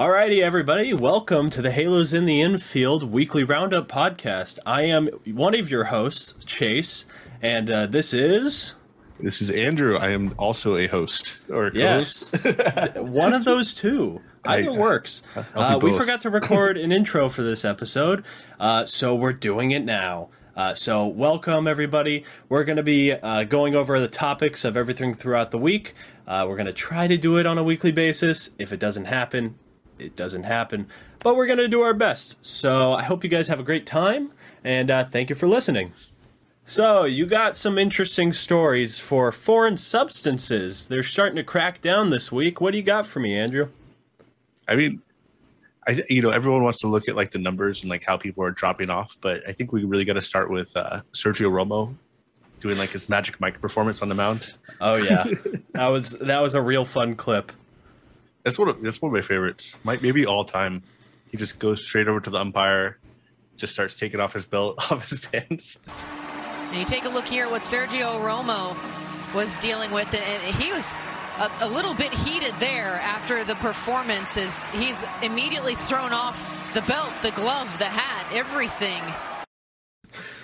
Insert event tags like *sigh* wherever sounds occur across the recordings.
Alrighty, everybody, welcome to the Halos in the Infield weekly roundup podcast. I am one of your hosts, Chase, and uh, this is This is Andrew. I am also a host or yes, *laughs* one of those two. Either I- works. Uh, we forgot to record an intro for this episode, uh, so we're doing it now. Uh, so, welcome everybody. We're going to be uh, going over the topics of everything throughout the week. Uh, we're going to try to do it on a weekly basis. If it doesn't happen, it doesn't happen. But we're going to do our best. So, I hope you guys have a great time, and uh, thank you for listening. So, you got some interesting stories for foreign substances. They're starting to crack down this week. What do you got for me, Andrew? I mean, I you know everyone wants to look at like the numbers and like how people are dropping off, but I think we really got to start with uh, Sergio Romo doing like his magic mic performance on the mound. Oh yeah, *laughs* that was that was a real fun clip. That's one of, that's one of my favorites. Might maybe all time. He just goes straight over to the umpire, just starts taking off his belt *laughs* off his pants. And you take a look here at what Sergio Romo was dealing with, and he was a, a little bit heated there after the performance. As he's immediately thrown off the belt, the glove, the hat, everything.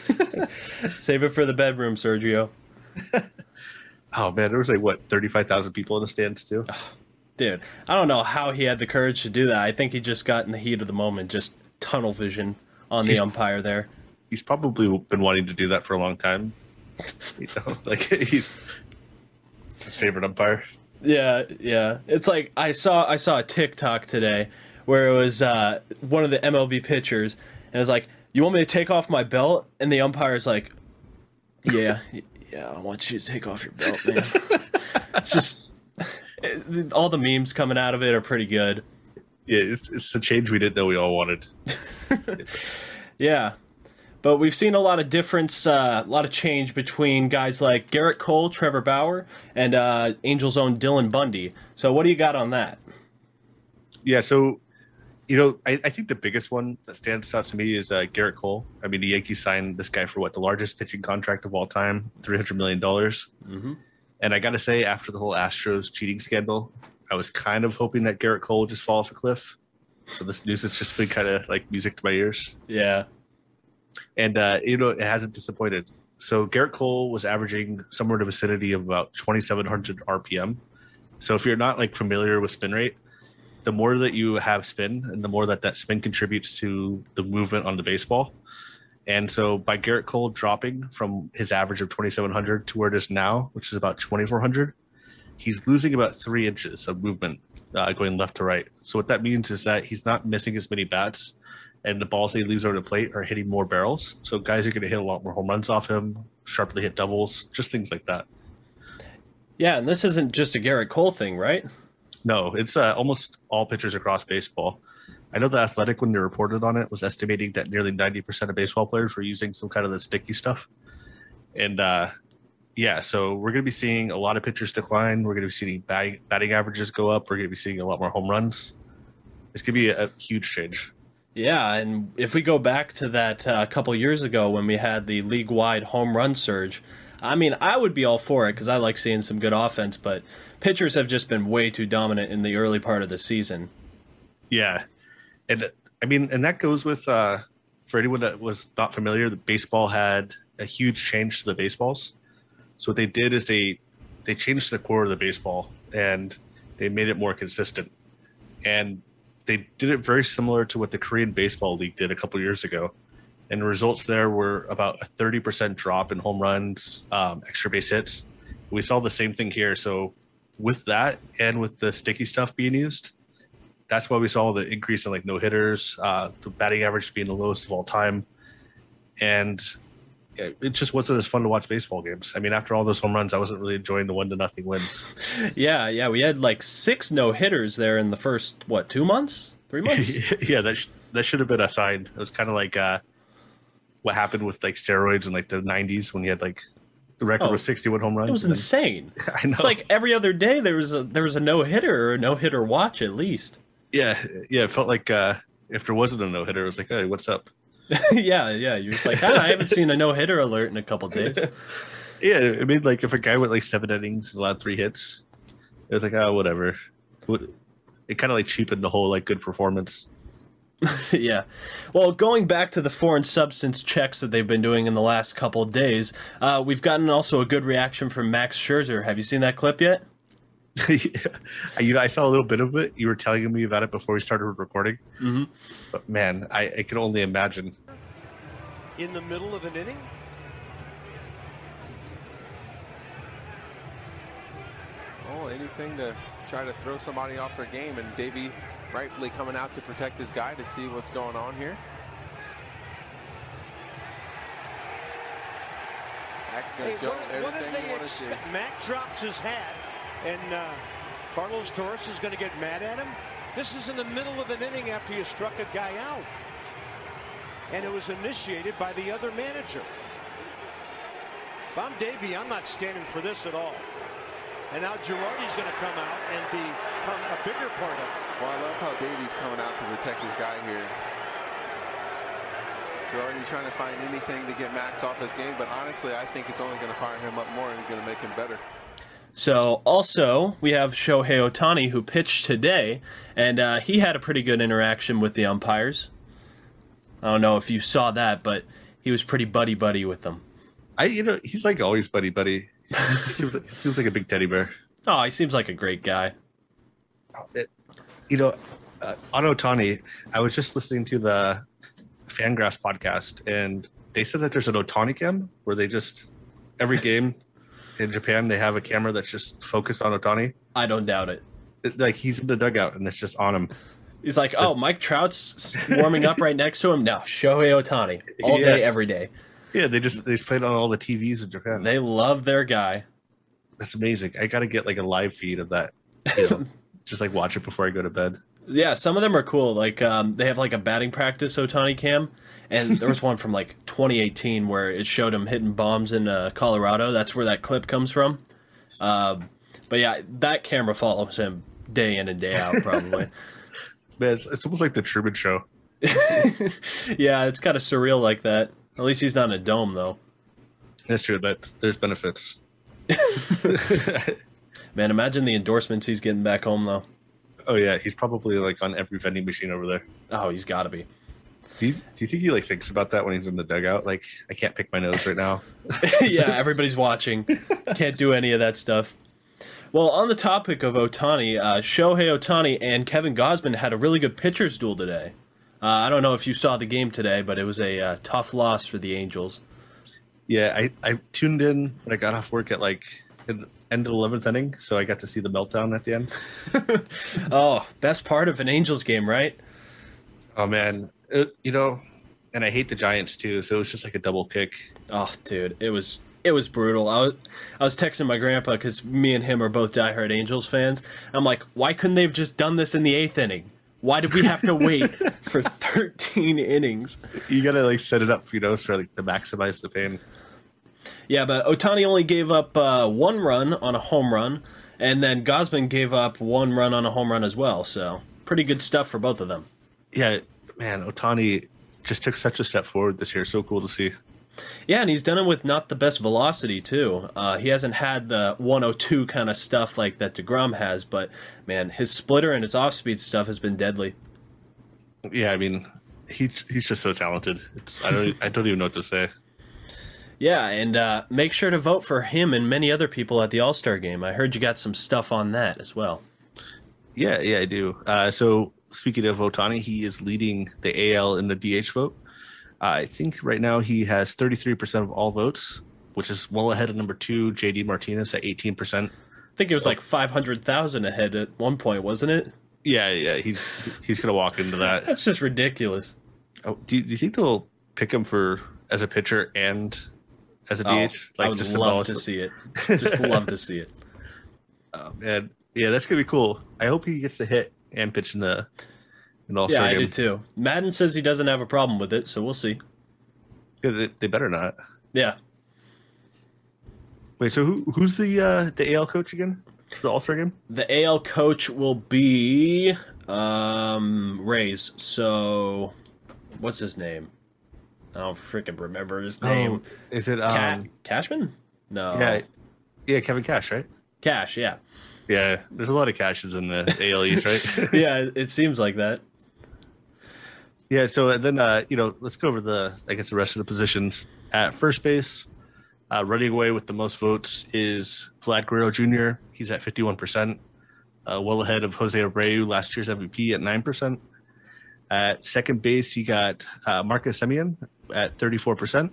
*laughs* Save it for the bedroom, Sergio. *laughs* Oh man, there was like what thirty five thousand people in the stands too. Dude, I don't know how he had the courage to do that. I think he just got in the heat of the moment, just tunnel vision on the umpire there. He's probably been wanting to do that for a long time. *laughs* You know, like *laughs* he's it's his favorite umpire. Yeah, yeah. It's like I saw I saw a TikTok today where it was uh, one of the MLB pitchers, and it was like, "You want me to take off my belt?" And the umpire's like, "Yeah, *laughs* yeah, I want you to take off your belt, man." it's just all the memes coming out of it are pretty good. Yeah, it's, it's the change we didn't know we all wanted. *laughs* Yeah. But we've seen a lot of difference, uh, a lot of change between guys like Gerrit Cole, Trevor Bauer, and uh, Angels' own Dylan Bundy. So, what do you got on that? Yeah, so you know, I, I think the biggest one that stands out to me is uh, Gerrit Cole. I mean, the Yankees signed this guy for what the largest pitching contract of all time, three hundred million dollars. Mm-hmm. And I got to say, after the whole Astros cheating scandal, I was kind of hoping that Gerrit Cole would just fall off a cliff. So this news has just been kind of like music to my ears. Yeah. and uh, you know it hasn't disappointed. So Gerrit Cole was averaging somewhere in the vicinity of about 2,700 RPM. So if you're not like familiar with spin rate, the more that you have spin, and the more that that spin contributes to the movement on the baseball. And so by Gerrit Cole dropping from his average of 2,700 to where it is now, which is about 2,400, he's losing about three inches of movement uh, going left to right. So what that means is that he's not missing as many bats, and the balls that he leaves over the plate are hitting more barrels. So guys are going to hit a lot more home runs off him, sharply hit doubles, just things like that. Yeah, and this isn't just a Gerrit Cole thing, right? No, it's uh, almost all pitchers across baseball. I know the Athletic, when they reported on it, was estimating that nearly 90% of baseball players were using some kind of the sticky stuff. And uh, yeah, so we're going to be seeing a lot of pitchers decline. We're going to be seeing batting, batting averages go up. We're going to be seeing a lot more home runs. It's going to be a, a huge change. Yeah, and if we go back to that uh, a couple years ago when we had the league wide home run surge, I mean, I would be all for it because I like seeing some good offense, but pitchers have just been way too dominant in the early part of the season. Yeah, and I mean, and that goes with uh, for anyone that was not familiar. The baseball had a huge change to the baseballs. So what they did is they they changed the core of the baseball and they made it more consistent. And they did it very similar to what the Korean Baseball League did a couple years ago. And the results there were about a 30% drop in home runs, um, extra base hits. We saw the same thing here. So with that and with the sticky stuff being used, that's why we saw the increase in like no hitters, uh, the batting average being the lowest of all time, and it just wasn't as fun to watch baseball games. I mean, after all those home runs, I wasn't really enjoying the one to nothing wins. *laughs* Yeah, yeah, we had like six no hitters there in the first, what, two months? Three months? *laughs* yeah, that sh- that should have been a sign. It was kind of like uh, what happened with like steroids in like the '90s when you had like the record Oh, was 61 home runs. it was insane. *laughs* I know. It's like every other day there was a there was a no hitter or a no hitter watch at least. Yeah, yeah. It felt like uh, if there wasn't a no hitter, it was like, hey, what's up? *laughs* yeah, yeah. You're just like, "Ah, I haven't seen a no hitter alert in a couple days. *laughs* Yeah, I mean, like if a guy went like seven innings and allowed three hits, it was like, oh, whatever. It kind of like cheapened the whole like good performance. *laughs* yeah. Well, going back to the foreign substance checks that they've been doing in the last couple of days, uh, we've gotten also a good reaction from Max Scherzer. Have you seen that clip yet? *laughs* you know, I saw a little bit of it. You were telling me about it before we started recording. Mm-hmm. But man, I, I can only imagine. In the middle of an inning? Oh, anything to try to throw somebody off their game, and Davey rightfully coming out to protect his guy to see what's going on here. Hey, what, what did they want to see. expect? Mac drops his hat, and uh, Carlos Torres is going to get mad at him. This is in the middle of an inning after you struck a guy out. And it was initiated by the other manager. I'm Davey, I'm not standing for this at all. And now Girardi's going to come out and become a bigger part of it. Well, I love how Davey's coming out to protect his guy here. Girardi's trying to find anything to get Max off his game, but honestly, I think it's only going to fire him up more and going to make him better. So, also, we have Shohei Ohtani who pitched today, and uh, he had a pretty good interaction with the umpires. I don't know if you saw that, but he was pretty buddy buddy with them. I, you know, he's like always buddy buddy. He *laughs* seems like, he seems like a big teddy bear. Oh, he seems like a great guy. It, you know, uh, on Ohtani, I was just listening to the Fangraphs podcast, and they said that there's an Ohtani cam where they just every game in Japan they have a camera that's just focused on Ohtani. I don't doubt it. It- like he's in the dugout and it's just on him. He's like, oh, Mike Trout's warming up right next to him. No, Shohei Ohtani all Yeah. day, every day. Yeah, they just they just played on all the TVs in Japan. They love their guy. That's amazing. I got to get like a live feed of that. You know, *laughs* just like watch it before I go to bed. Yeah, some of them are cool. Like um, they have like a batting practice Ohtani cam, and there was one from like 2018 where it showed him hitting bombs in uh, Colorado. That's where that clip comes from. Um, but yeah, that camera follows him day in and day out, probably. *laughs* Man, it's, it's almost like the Truman Show. *laughs* yeah, it's kind of surreal like that. At least he's not in a dome though. That's true. But there's benefits. *laughs* Man, imagine the endorsements he's getting back home though. Oh yeah, he's probably like on every vending machine over there. Oh, he's got to be. Do you, do you think he like thinks about that when he's in the dugout? Like, I can't pick my nose right now. *laughs* yeah, everybody's watching. Can't do any of that stuff. Well, on the topic of Ohtani, uh, Shohei Ohtani and Kevin Gausman had a really good pitchers duel today. Uh, I don't know if you saw the game today, but it was a uh, tough loss for the Angels. Yeah, I, I tuned in when I got off work at like the end of the eleventh inning, so I got to see the meltdown at the end. *laughs* Oh, best part of an Angels game, right? Oh man, it, you know, and I hate the Giants too, so it was just like a double kick. Oh, dude, it was it was brutal. I was I was texting my grandpa because me and him are both diehard Angels fans. I'm like, why couldn't they have just done this in the eighth inning? Why did we have to wait *laughs* for 13 innings? You gotta like set it up, you know, so like to maximize the pain. Yeah, but Ohtani only gave up uh, one run on a home run, and then Gausman gave up one run on a home run as well. So pretty good stuff for both of them. Yeah, man, Ohtani just took such a step forward this year. So cool to see. Yeah, and he's done it with not the best velocity too. Uh, he hasn't had the 102 kind of stuff like that Degrom has, but man, his splitter and his off-speed stuff has been deadly. Yeah, I mean, he he's just so talented. It's, I don't I don't even know what to say. *laughs* Yeah, and uh, make sure to vote for him and many other people at the All Star game. I heard you got some stuff on that as well. Yeah, yeah, I do. Uh, so speaking of Ohtani, he is leading the AL in the DH vote. Uh, I think right now he has 33% of all votes, which is well ahead of number two, JD Martinez at 18%. I think it was So- like 500,000 ahead at one point, wasn't it? Yeah, yeah, he's he's gonna walk into that. *laughs* That's just ridiculous. Oh, do, do you think they'll pick him for as a pitcher and as a Oh, DH? I would love to see it. *laughs* Just love to see it. Oh, man. Yeah, that's gonna be cool. I hope he gets the hit and pitch in the in All Yeah, I do too. Maddon says he doesn't have a problem with it, so we'll see. Yeah, They, they better not. Yeah. Wait, so who who's the uh, the AL coach again? The All Star game? The AL coach will be um Rays. So what's his name? I don't freaking remember his name. is it Ca- um? Cashman? No. Yeah, yeah, Kevin Cash, right? Cash, yeah. Yeah, there's a lot of cashes in the AL East, right? *laughs* *laughs* yeah, it seems like that. Yeah, so then uh, you know, let's go over the I guess the rest of the positions. At first base, uh, running away with the most votes is Vlad Guerrero Jr. He's at 51%, uh, well ahead of Jose Abreu, last year's MVP at 9%. At second base, you got uh, Marcus Semien at 34%.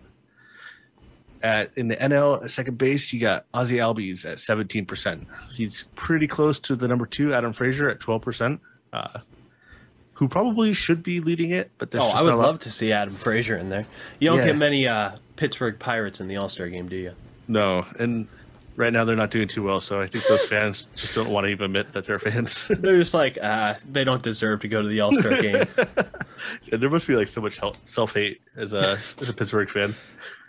At in the NL second base, you got Ozzie Albies at 17%. He's pretty close to the number two, Adam Frazier, at 12%. Uh, who probably should be leading it, but Oh, I would not a lot- love to see Adam Frazier in there. You don't Yeah. get many uh, Pittsburgh Pirates in the All Star game, do you? No, and right now they're not doing too well, so I think those fans just don't want to even admit that they're fans. *laughs* They're just like, ah, they don't deserve to go to the All Star game. *laughs* and there must be like so much self hate as a as a Pittsburgh fan.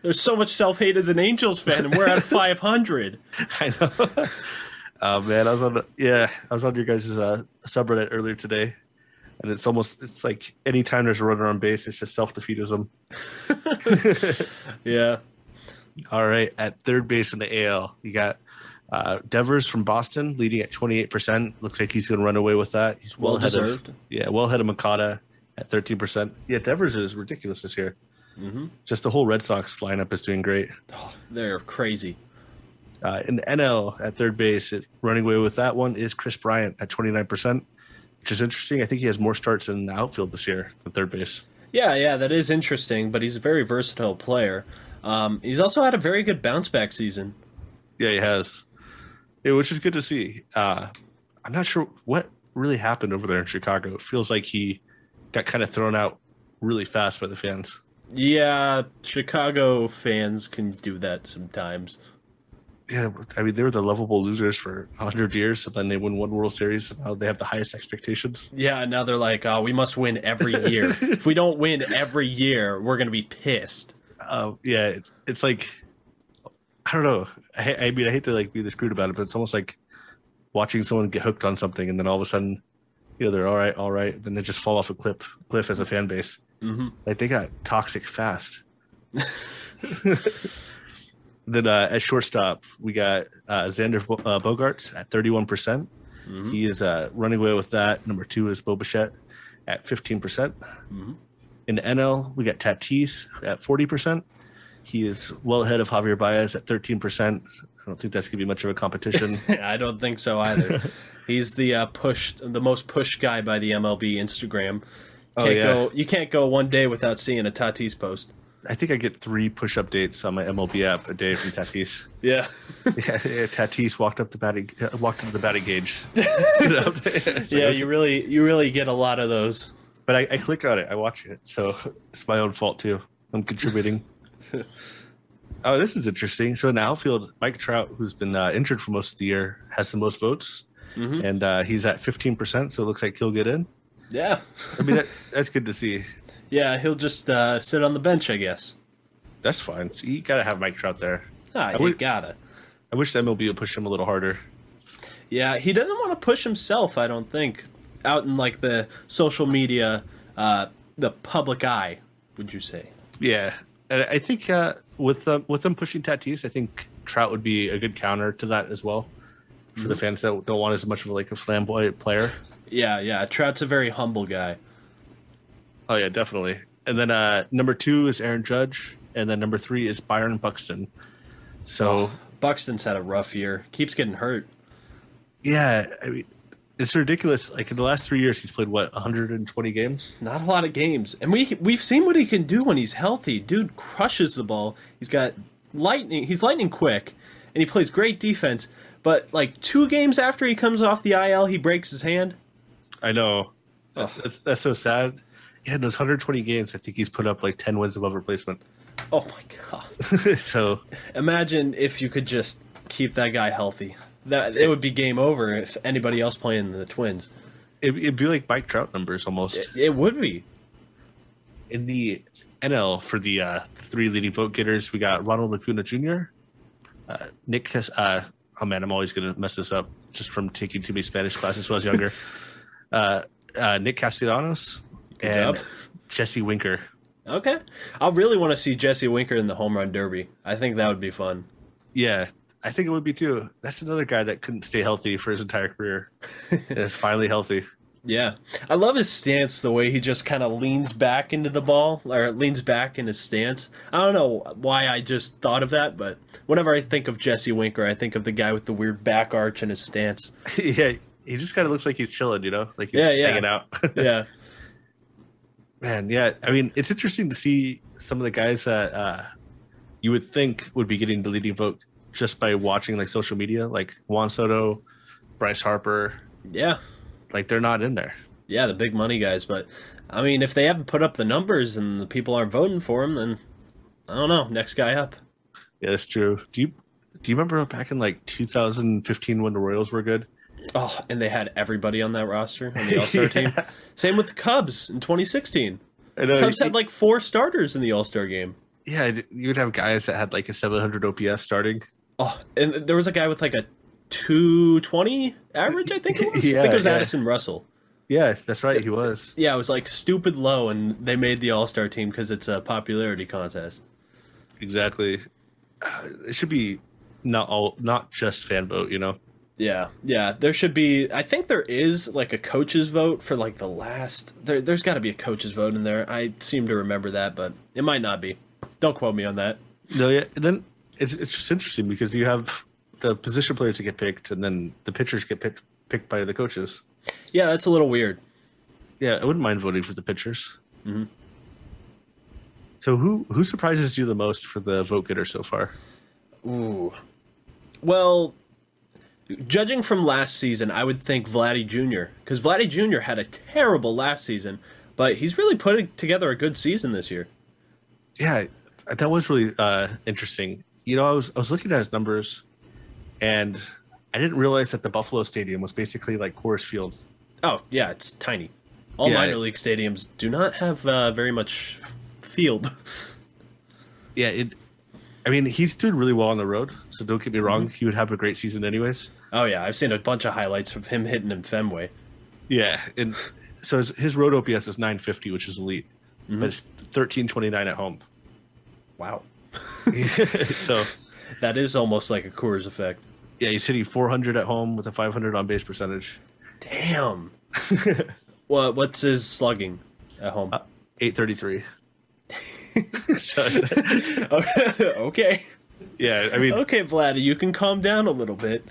There's so much self hate as an Angels fan, and we're at *laughs* 500. I know. Oh man, I was on the, yeah, I was on your guys' uh, subreddit earlier today, and it's almost it's like anytime there's a runner on base, it's just self defeatism. Yeah. All right, at third base in the AL, you got uh, Devers from Boston leading at 28%. Looks like he's going to run away with that. He's well, Well ahead of deserved. yeah, well ahead of Makata at 13%. Yeah, Devers is ridiculous this year. Mm-hmm. Just the whole Red Sox lineup is doing great. They're crazy. Uh, in the NL at third base, it, running away with that one is Kris Bryant at 29%, which is interesting. I think he has more starts in the outfield this year than third base. Yeah, yeah, that is interesting, but he's a very versatile player. Um, he's also had a very good bounce back season. Yeah, he has. Yeah, which is good to see. Uh, I'm not sure what really happened over there in Chicago. It feels like he got kind of thrown out really fast by the fans. Yeah, Chicago fans can do that sometimes. Yeah, I mean, they were the lovable losers for 100 years, and then they win one World Series, and now they have the highest expectations. Yeah, now they're like, oh, we must win every year. *laughs* if we don't win every year, we're going to be pissed. Uh, yeah, it's it's like I don't know. I, I mean, I hate to like be this crude about it, but it's almost like watching someone get hooked on something, and then all of a sudden, you know, they're all right, all right, then they just fall off a cliff, cliff as a fan base. Mm-hmm. Like they got toxic fast. *laughs* then uh, at shortstop, we got uh, Xander Bo- uh, Bogaerts at 31%. percent He is uh, running away with that. Number two is Bo Bichette at 15%. percent In the NL, we got Tatis at 40%. He is well ahead of Javier Baez at 13%. I don't think that's going to be much of a competition. *laughs* I don't think so either. *laughs* He's the uh, pushed, the most pushed guy by the MLB Instagram. Oh, Can't yeah. go, you can't go one day without seeing a Tatis post. I think I get three push updates on my MLB app a day from Tatis. *laughs* Yeah. Yeah, yeah, Tatis walked up the batting, uh, walked into the batting gauge. You know? It's like, yeah, you really, you really get a lot of those. But I, I click on it, I watch it, so *laughs* it's my own fault too. I'm contributing. *laughs* oh, this is interesting. So in the outfield, Mike Trout, who's been uh, injured for most of the year, has the most votes, Mhm. and uh, he's at 15%. So it looks like he'll get in. Yeah. I mean, that, *laughs* that's good to see. Yeah, he'll just uh, sit on the bench, I guess. That's fine. You gotta have Mike Trout there. Ah, I you would- gotta. I wish the MLB would push him a little harder. Yeah, he doesn't want to push himself. I don't think out in like the social media, uh, the public eye. Would you say? Yeah, and I think uh, with them with them pushing Tatis, I think Trout would be a good counter to that as well for the fans that don't want as much of like a flamboyant player. Yeah, yeah. Trout's a very humble guy. Oh yeah, definitely. And then uh, number two is Aaron Judge, and then number three is Byron Buxton. So Buxton's had a rough year. Keeps getting hurt. yeah, I mean, it's ridiculous. Like in the last three years, he's played what 120 games. Not a lot of games, and we we've seen what he can do when he's healthy. Dude crushes the ball. He's got lightning. He's lightning quick, and he plays great defense. But like two games after he comes off the IL, he breaks his hand. I know. That's, that's so sad. Yeah, in those 120 games, I think he's put up like 10 wins above replacement. Oh my god! *laughs* so Imagine if you could just keep that guy healthy. That it would be game over if anybody else playing the Twins. it, it'd be like Mike Trout numbers almost. It, it would be. in the NL for the uh, three leading vote getters, we got Ronald Acuna Jr., uh, Nick. Cas- uh, oh man, I'm always gonna mess this up just from taking too many Spanish classes when I was younger. *laughs* uh, uh, Nick Castellanos Good and job. Jesse Winker. Okay. I really want to see Jesse Winker in the home run derby. I think that would be fun. Yeah, I think it would be too. That's another guy that couldn't stay healthy for his entire career. *laughs* is finally healthy. Yeah, I love his stance. The way he just kind of leans back into the ball, or leans back in his stance. I don't know why I just thought of that, but whenever I think of Jesse Winker, I think of the guy with the weird back arch in his stance. *laughs* yeah, he just kind of looks like he's chilling, you know, like he's Yeah, yeah. hanging out. *laughs* Yeah, Man, yeah. I mean, it's interesting to see some of the guys that uh, you would think would be getting the leading vote just by watching like social media, like Juan Soto, Bryce Harper. yeah, Like they're not in there. yeah. The big money guys, but I mean, if they haven't put up the numbers and the people aren't voting for them, then I don't know. Next guy up. Yeah, that's true. Do you do you remember back in like 2015 when the Royals were good? Oh, and they had everybody on that roster on the *laughs* All Star team. Same with the Cubs in 2016. I know, Cubs you- had like four starters in the All Star game. yeah, you would have guys that had like a 700 OPS starting. Oh, and there was a guy with like a 220 average, I think it *laughs* was. I think it was yeah. Addison Russell. Yeah, that's right. He was. Yeah, it was like stupid low, and they made the All Star team because it's a popularity contest. Exactly. Uh, It should be not all, not just fan vote. You know. Yeah, yeah. There should be. I think there is like a coach's vote for like the last. There, there's got to be a coach's vote in there. I seem to remember that, but it might not be. Don't quote me on that. No, yeah. Then it's it's just interesting because you have the position players that get picked, and then the pitchers get picked picked by the coaches. Yeah, that's a little weird. Yeah, I wouldn't mind voting for the pitchers. So who who surprises you the most for the vote getter so far? Ooh. Well, judging from last season, I would think Vladdy Jr. because Vladdy Jr. had a terrible last season, but he's really putting together a good season this year. Yeah, that was really uh, interesting. You know, I was I was looking at his numbers, and I didn't realize that the Buffalo Stadium was basically like Coors Field. Oh yeah, it's tiny. All Yeah, minor it- league stadiums do not have uh, very much field. *laughs* Yeah, it. I mean, he's doing really well on the road. So don't get me wrong; he would have a great season anyways. oh yeah, I've seen a bunch of highlights of him hitting in Fenway. Yeah, and so his, his road OPS is 950, which is elite, but it's 1329 at home. Wow, *laughs* so that is almost like a Coors effect. yeah, he's hitting 400 at home with a 500 on base percentage. Damn. *laughs* what what's his slugging at home? 833. *laughs* okay. yeah, I mean, Okay, Vlad, you can calm down a little bit.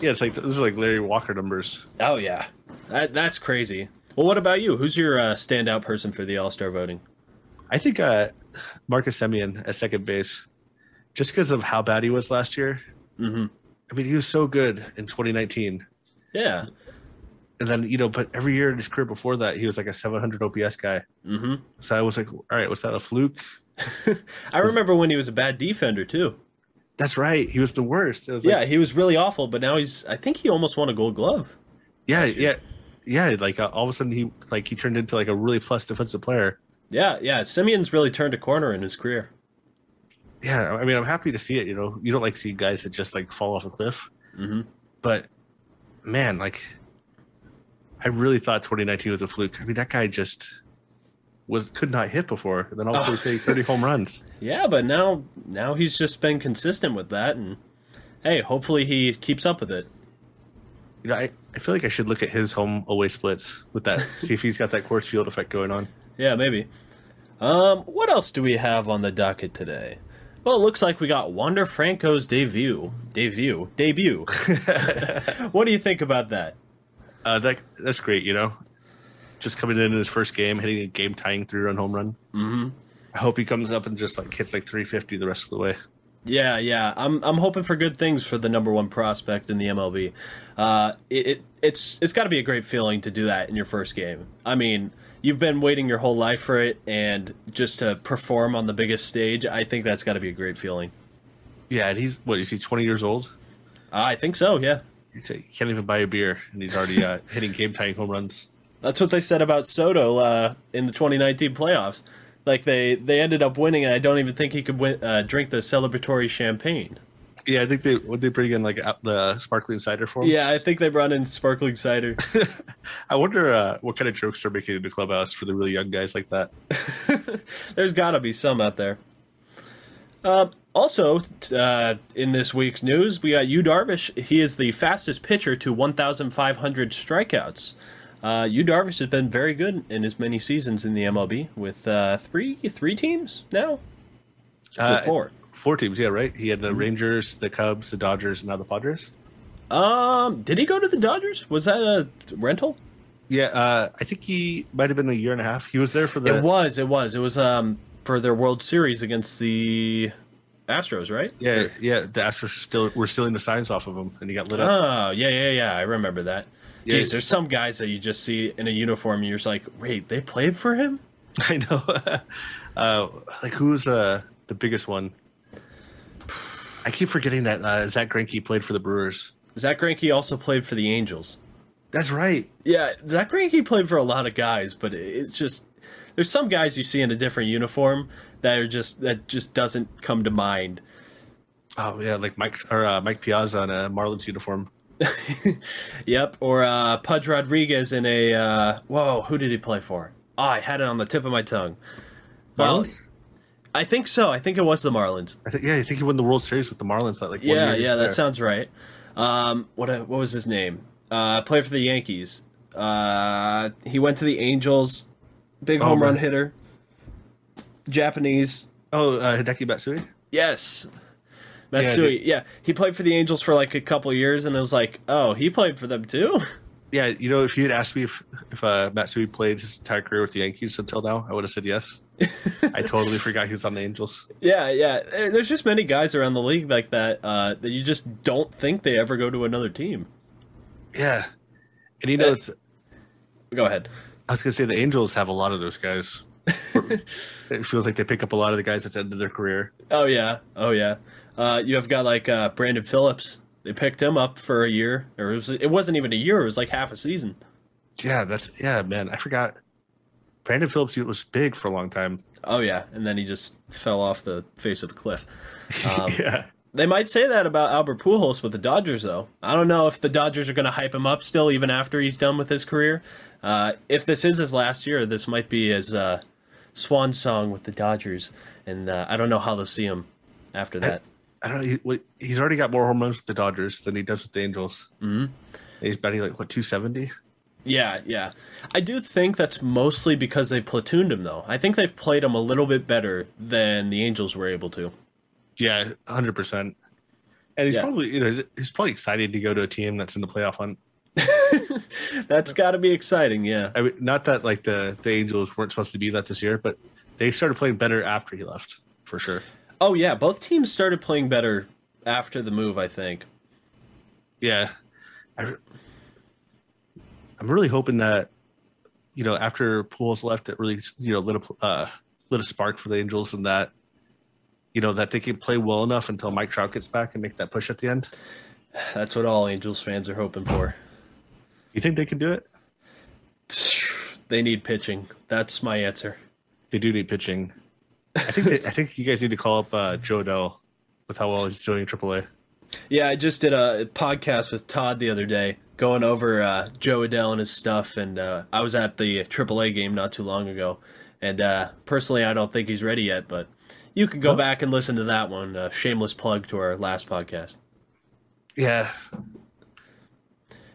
yeah, it's like those are like Larry Walker numbers. Oh yeah, that, that's crazy. Well, what about you? Who's your uh, standout person for the All Star voting? I think uh, Marcus Semien at second base, just because of how bad he was last year. Mm-hmm. I mean, he was so good in 2019. Yeah. And then, you know, but every year in his career before that, he was like a 700 OPS guy. Mm-hmm. So I was like, all right, was that a fluke? *laughs* I remember when he was a bad defender too. That's right. He was the worst. Was Yeah, like, he was really awful, but now he's. I think he almost won a Gold Glove. yeah, yeah, yeah. Like uh, all of a sudden, he like he turned into like a really plus defensive player. Yeah, yeah. Semien's really turned a corner in his career. Yeah, I mean, I'm happy to see it. You know, you don't like seeing guys that just like fall off a cliff. Mhm. But man, like, I really thought 2019 was a fluke. I mean, that guy just was could not hit before, and then all of a sudden, say 30 home runs. *laughs* Yeah, but now now he's just been consistent with that, and hey, hopefully he keeps up with it. You know, I, I feel like I should look at his home away splits with that, *laughs* see if he's got that Coors Field effect going on. Yeah, maybe. Um, what else do we have on the docket today? Well, it looks like we got Wander Franco's debut. Debut. Debut. *laughs* what do you think about that? Uh, that that's great. You know, just coming in in his first game, hitting a game tying three run home run. Mm-hmm. I hope he comes up and just like hits like 350 the rest of the way. Yeah, yeah. I'm I'm hoping for good things for the number one prospect in the MLB. Uh, it, it it's it's got to be a great feeling to do that in your first game. I mean, you've been waiting your whole life for it, and just to perform on the biggest stage, I think that's got to be a great feeling. Yeah, and he's what is he 20 years old? Uh, I think so. Yeah. He can't even buy a beer, and he's already uh, *laughs* hitting game tying home runs. That's what they said about Soto uh, in the 2019 playoffs. Like they they ended up winning, and I don't even think he could win, uh, drink the celebratory champagne. Yeah, I think they would they bring in like the sparkling cider for him. Yeah, I think they brought in sparkling cider. *laughs* I wonder uh, what kind of jokes they're making in the clubhouse for the really young guys like that. *laughs* There's got to be some out there. Also, uh, in this week's news, we got Yu Darvish. He is the fastest pitcher to 1,500 strikeouts. Uh, Yu Darvish has been very good in his many seasons in the MLB with uh, three three teams now. Is it Uh, four. Four teams, yeah, right. He had Mm-hmm. the Rangers, the Cubs, the Dodgers, and now the Padres. Um, did he go to the Dodgers? Was that a rental? Yeah, uh, I think he might have been a year and a half. He was there for the. It was. It was. It was um for their World Series against the Astros, right? Yeah, yeah. The Astros still were stealing the signs off of him, and he got lit up. Oh, yeah, yeah, yeah. I remember that. Yeah. Jeez, there's some guys that you just see in a uniform and you're just like, wait, they played for him? *laughs* I know. *laughs* uh, like who's uh, the biggest one? I keep forgetting that uh, Zack Greinke played for the Brewers. Zack Greinke also played for the Angels. That's right. Yeah, Zack Greinke played for a lot of guys, but it's just there's some guys you see in a different uniform that are just that just doesn't come to mind. Oh yeah, like Mike or uh, Mike Piazza in a Marlins uniform. *laughs* Yep, or uh, Pudge Rodriguez in a uh, whoa, who did he play for? Oh, I had it on the tip of my tongue. Well, Marlins? I think so. I think it was the Marlins. I think yeah, I think he won the World Series with the Marlins. Like one Yeah, year yeah, that there. sounds right. Um, what what was his name? Uh, played for the Yankees. Uh, he went to the Angels. Big home Oh, run man. hitter. Japanese. Oh, uh, Hideki Matsui. Yes. Yeah, Matsui. Yeah, he played for the Angels for like a couple years, and it was like, oh, he played for them too. *laughs* Yeah, you know, if you had asked me if if uh, Matsui played his entire career with the Yankees until now, I would have said yes. I totally forgot he was on the Angels. yeah, yeah. There's just many guys around the league like that uh, that you just don't think they ever go to another team. Yeah, and you know, it's, Go ahead. I was gonna say the Angels have a lot of those guys. *laughs* it feels like they pick up a lot of the guys at the end of their career. Oh yeah, oh yeah. Uh, you have got like uh, Brandon Phillips. They picked him up for a year, or it, was, it wasn't even a year. It was like half a season. Yeah, that's yeah, man. I forgot. Brandon Phillips he was big for a long time. Oh yeah, and then he just fell off the face of the cliff. *laughs* Um, yeah, They might say that about Albert Pujols with the Dodgers, though. I don't know if the Dodgers are going to hype him up still, even after he's done with his career. Uh, if this is his last year, this might be his uh, swan song with the Dodgers, and uh, I don't know how they'll see him after that. I don't know. He, he's already got more home runs with the Dodgers than he does with the Angels. Mm-hmm. He's batting like what two seventy. Yeah, yeah. I do think that's mostly because they platooned him, though. I think they've played him a little bit better than the Angels were able to. Yeah, hundred percent. And he's Yeah. probably you know he's- probably excited to go to a team that's in the playoff hunt. *laughs* That's got to be exciting, yeah. I mean, not that like the the Angels weren't supposed to be that this year, but they started playing better after he left for sure. Oh, yeah. Both teams started playing better after the move, I think. Yeah, I, I'm really hoping that you know after Pujols left, it really you know lit a uh, lit a spark for the Angels, and that you know that they can play well enough until Mike Trout gets back and make that push at the end. That's what all Angels fans are hoping for. You think they can do it? *sighs* They need pitching. That's my answer. They do need pitching. I think they, I think you guys need to call up uh, Jo Adell with how well he's doing in AAA. Yeah, I just did a podcast with Todd the other day going over uh, Jo Adell and his stuff, and uh, I was at the AAA game not too long ago. And uh, personally, I don't think he's ready yet, but you can go back and listen to that one. Uh, shameless plug to our last podcast. Yeah,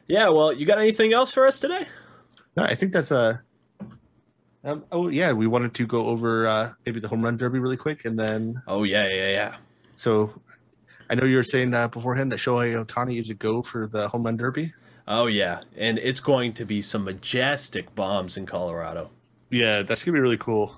Yeah, well, you got anything else for us today? no, I think that's a. Um, oh yeah, we wanted to go over uh, maybe the home run derby really quick, and then Oh yeah, yeah, yeah. so I know you were saying uh, beforehand that Shohei Ohtani is a go for the home run derby. Oh yeah, and it's going to be some majestic bombs in Colorado. Yeah, that's gonna be really cool.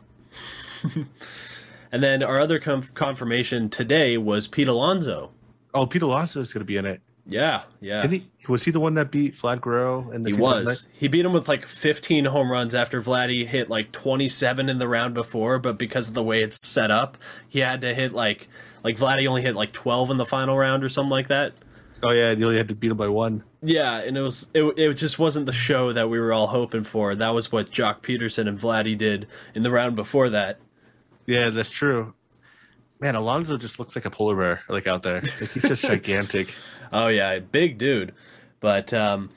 And then our other conf- confirmation today was Pete Alonso. Oh, Pete Alonso is gonna be in it. Yeah, yeah. He? Was he the one that beat Vlad Guerrero? In the He 2009? was. He beat him with like 15 home runs after Vladdy hit like 27 in the round before, but because of the way it's set up, he had to hit like like Vladdy only hit like 12 in the final round or something like that. Oh yeah, and you only had to beat him by one. Yeah, and it was it, it just wasn't the show that we were all hoping for. That was what Joc Pederson and Vladdy did in the round before that. Yeah, that's true. Man, Alonso just looks like a polar bear, like out there. Like, he's just *laughs* gigantic. Oh yeah, big dude. But um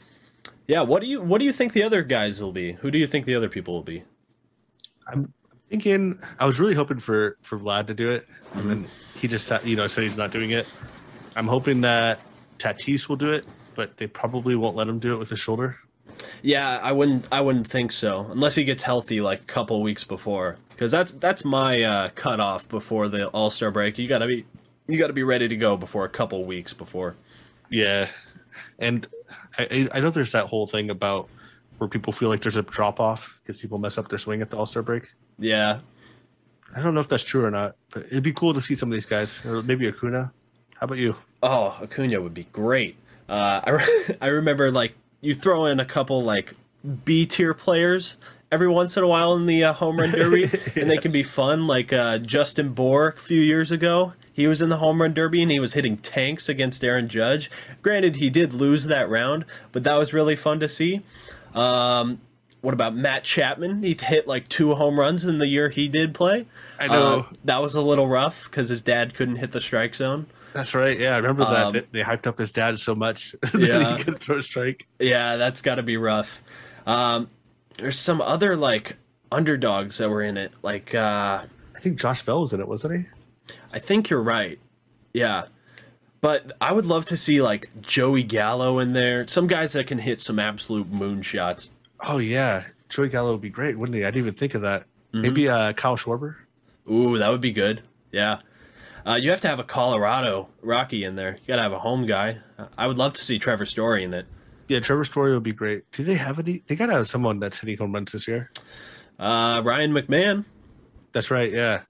yeah, what do you what do you think the other guys will be? Who do you think the other people will be? I'm Thinking, I was really hoping for for Vlad to do it, and then he just said, you know said he's not doing it. I'm hoping that Tatis will do it, but they probably won't let him do it with his shoulder. Yeah, I wouldn't. I wouldn't think so unless he gets healthy like a couple weeks before, because that's that's my uh, cutoff before the All Star break. You gotta be you gotta be ready to go before a couple weeks before. Yeah, and I, I know there's that whole thing about where people feel like there's a drop off because people mess up their swing at the All Star break. Yeah, I don't know if that's true or not, but it'd be cool to see some of these guys, or maybe Acuna. How about you? Oh, Acuna would be great. Uh, I re- *laughs* I remember like you throw in a couple like B tier players every once in a while in the uh, home run derby, *laughs* and they can be fun. Like uh, Justin Bour a few years ago, he was in the home run derby and he was hitting tanks against Aaron Judge. Granted, he did lose that round, but that was really fun to see. Um, what about Matt Chapman? He hit like two home runs in the year he did play. I know. Uh, that was a little rough because his dad couldn't hit the strike zone. That's right. Yeah, I remember that. Um, They, hyped up his dad so much *laughs* Yeah. he could throw a strike. Yeah, that's got to be rough. Um, there's some other like underdogs that were in it. Like uh, I think Josh Bell was in it, wasn't he? I think you're right. Yeah. But I would love to see like Joey Gallo in there. Some guys that can hit some absolute moonshots. Oh yeah, Joey Gallo would be great, wouldn't he? I didn't even think of that. Mm-hmm. Maybe uh, Kyle Schwarber. Ooh, that would be good. Yeah. Uh, you have to have a Colorado Rocky in there. You got to have a home guy. I would love to see Trevor Story in it. Yeah, Trevor Story would be great. Do they have any? They gotta have someone that's hitting home runs this year. Uh, Ryan McMahon. That's right. Yeah.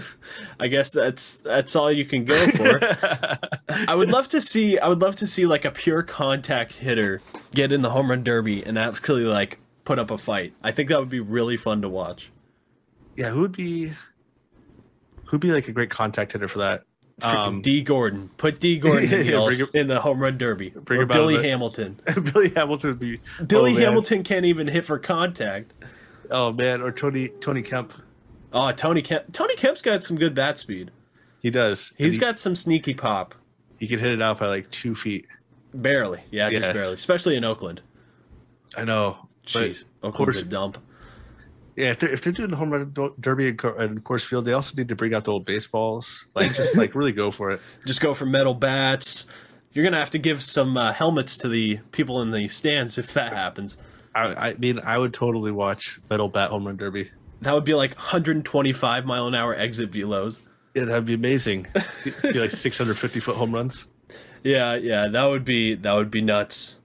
*laughs* I guess that's that's all you can go for. *laughs* I would love to see I would love to see like a pure contact hitter get in the home run derby and actually like put up a fight. I think that would be really fun to watch. Yeah. Who would be? Who'd be like a great contact hitter for that? Um, Dee Gordon. Put Dee Gordon in, *laughs* the, Yeah, bring him- in the home run derby. Bring or Billy. Hamilton. *laughs* Billy Hamilton would be. Billy oh. Hamilton can't even hit for contact. Oh man, or Tony Tony Kemp. Oh, Tony Kemp. Tony Kemp's got some good bat speed. He does. He's he, got some sneaky pop. He could hit it out by like two feet. Barely. Yeah, just barely. Especially in Oakland. I know. Jeez. of Oakland's course, a dump. Yeah. If they're, if they're doing the home run derby and, Co- and Coors Field, they also need to bring out the old baseballs. Like just *laughs* like really go for it. just go for metal bats. You're gonna have to give some uh, helmets to the people in the stands if that happens. I, I mean, I would totally watch metal bat home run derby. That would be like 125 mile an hour exit velos. Yeah, that'd be amazing. *laughs* be like 650 foot home runs. Yeah, yeah, that would be that would be nuts.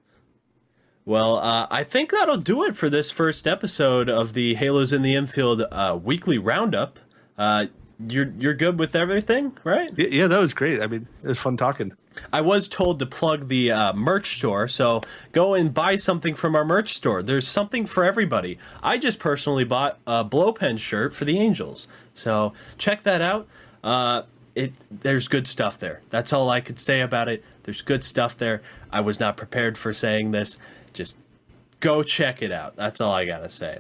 Well, uh, I think that'll do it for this first episode of the Halos in the Infield uh, weekly roundup. Uh, you're you're good with everything, right? Yeah, yeah, that was great. I mean, it was fun talking. I was told to plug the uh, merch store, so go and buy something from our merch store. There's something for everybody. I just personally bought a Blowpen shirt for the Angels, so check that out. Uh, it there's good stuff there. That's all I could say about it. There's good stuff there. I was not prepared for saying this. Just go check it out. That's all I gotta say.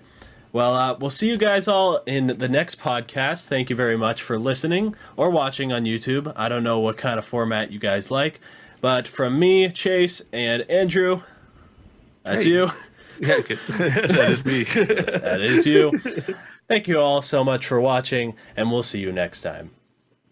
Well, uh, we'll see you guys all in the next podcast. Thank you very much for listening or watching on YouTube. I don't know what kind of format you guys like, but from me, Chase, and Andrew, that's Hey. you. *laughs* Yeah, *laughs* that is me. That is you. Thank you all so much for watching, and we'll see you next time.